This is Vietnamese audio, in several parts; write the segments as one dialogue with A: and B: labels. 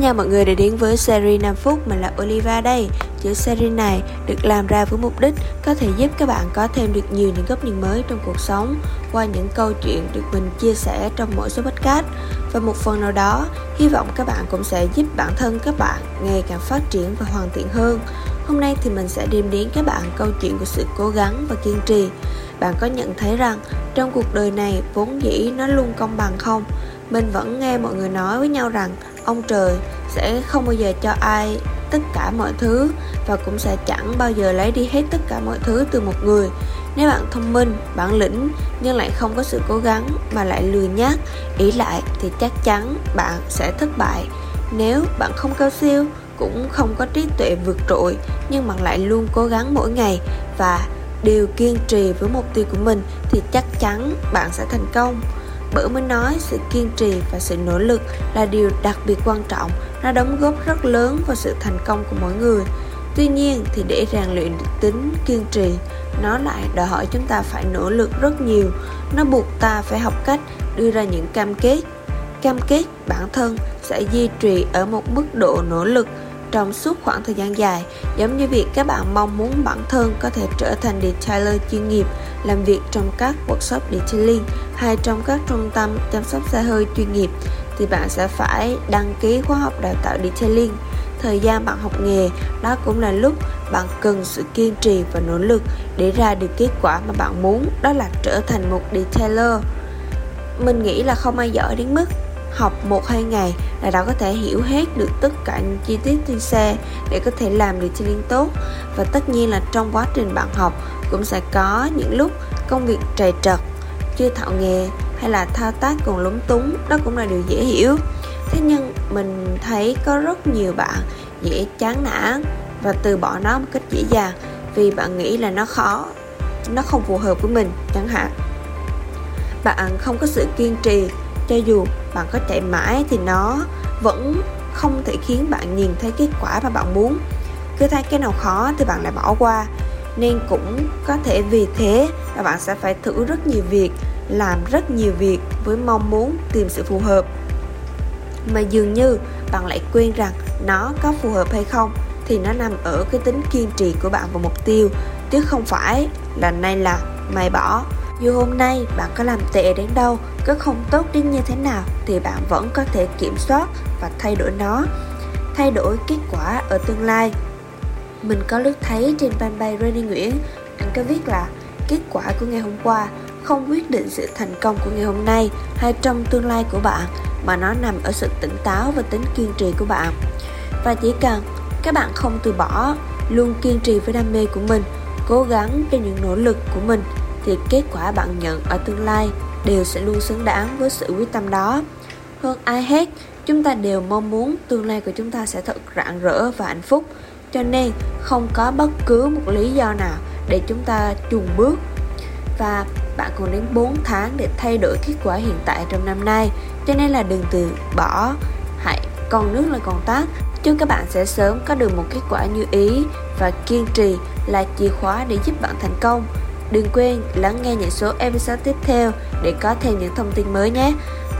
A: nha mọi người đã đến với series 5 phút, mình là Oliva đây. Chữ series này được làm ra với mục đích có thể giúp các bạn có thêm được nhiều những góc nhìn mới trong cuộc sống qua những câu chuyện được mình chia sẻ trong mỗi số podcast. Và một phần nào đó hy vọng các bạn cũng sẽ giúp bản thân các bạn ngày càng phát triển và hoàn thiện hơn. Hôm nay thì mình sẽ đem đến các bạn câu chuyện của sự cố gắng và kiên trì. Bạn có nhận thấy rằng trong cuộc đời này vốn dĩ nó luôn công bằng không? Mình vẫn nghe mọi người nói với nhau rằng ông trời sẽ không bao giờ cho ai tất cả mọi thứ và cũng sẽ chẳng bao giờ lấy đi hết tất cả mọi thứ từ một người. Nếu bạn thông minh, bản lĩnh nhưng lại không có sự cố gắng mà lại lười nhác, ý lại thì chắc chắn bạn sẽ thất bại. Nếu bạn không cao siêu, cũng không có trí tuệ vượt trội nhưng bạn lại luôn cố gắng mỗi ngày và đều kiên trì với mục tiêu của mình thì chắc chắn bạn sẽ thành công bởi mới nói sự kiên trì và sự nỗ lực là điều đặc biệt quan trọng. Nó đóng góp rất lớn vào sự thành công của mỗi người. Tuy nhiên thì để rèn luyện được tính kiên trì, nó lại đòi hỏi chúng ta phải nỗ lực rất nhiều. Nó buộc ta phải học cách đưa ra những cam kết. Cam kết bản thân sẽ duy trì ở một mức độ nỗ lực trong suốt khoảng thời gian dài, giống như việc các bạn mong muốn bản thân có thể trở thành detailer chuyên nghiệp làm việc trong các workshop detailing hay trong các trung tâm chăm sóc xe hơi chuyên nghiệp, thì bạn sẽ phải đăng ký khóa học đào tạo detailing thời gian bạn học nghề, đó cũng là lúc bạn cần sự kiên trì và nỗ lực để ra được kết quả mà bạn muốn, đó là trở thành một detailer. Mình nghĩ là không ai giỏi đến mức học một hai ngày là đã có thể hiểu hết được tất cả những chi tiết trên xe để có thể làm detailing tốt. Và tất nhiên là trong quá trình bạn học cũng sẽ có những lúc công việc trầy trật, chưa thạo nghề hay là thao tác còn lúng túng, đó cũng là điều dễ hiểu. Thế nhưng mình thấy có rất nhiều bạn dễ chán nản và từ bỏ nó một cách dễ dàng vì bạn nghĩ là nó khó, nó không phù hợp với mình chẳng hạn. Bạn không có sự kiên trì, cho dù bạn có chạy mãi thì nó vẫn không thể khiến bạn nhìn thấy kết quả mà bạn muốn. Cứ thấy cái nào khó thì bạn lại bỏ qua. Nên cũng có thể vì thế là bạn sẽ phải thử rất nhiều việc, làm rất nhiều việc với mong muốn tìm sự phù hợp. Mà dường như bạn lại quên rằng nó có phù hợp hay không thì nó nằm ở cái tính kiên trì của bạn và mục tiêu, chứ không phải là nay là mày bỏ. Dù hôm nay bạn có làm tệ đến đâu có không tốt đến như thế nào thì bạn vẫn có thể kiểm soát và thay đổi nó, thay đổi kết quả ở tương lai. Mình có lúc thấy trên fanpage Randy Nguyễn, anh có viết là, kết quả của ngày hôm qua không quyết định sự thành công của ngày hôm nay hay trong tương lai của bạn, mà nó nằm ở sự tỉnh táo và tính kiên trì của bạn. Và chỉ cần các bạn không từ bỏ, luôn kiên trì với đam mê của mình, cố gắng cho những nỗ lực của mình, thì kết quả bạn nhận ở tương lai đều sẽ luôn xứng đáng với sự quyết tâm đó. Hơn ai hết, chúng ta đều mong muốn tương lai của chúng ta sẽ thật rạng rỡ và hạnh phúc. Cho nên, không có bất cứ một lý do nào để chúng ta chùn bước. Và bạn còn đến 4 tháng để thay đổi kết quả hiện tại trong năm nay. Cho nên là đừng từ bỏ. Hãy còn nước là còn tát. Chúc các bạn sẽ sớm có được một kết quả như ý và kiên trì là chìa khóa để giúp bạn thành công đừng quên lắng nghe những số episode tiếp theo để có thêm những thông tin mới nhé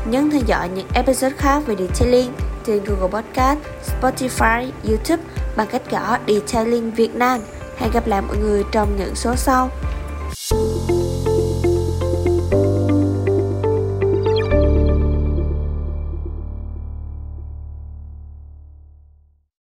A: nhấn theo dõi những episode khác về detailing trên Google Podcast, Spotify, YouTube bằng cách gõ Detailing Việt Nam. Hẹn gặp lại mọi người trong những số sau.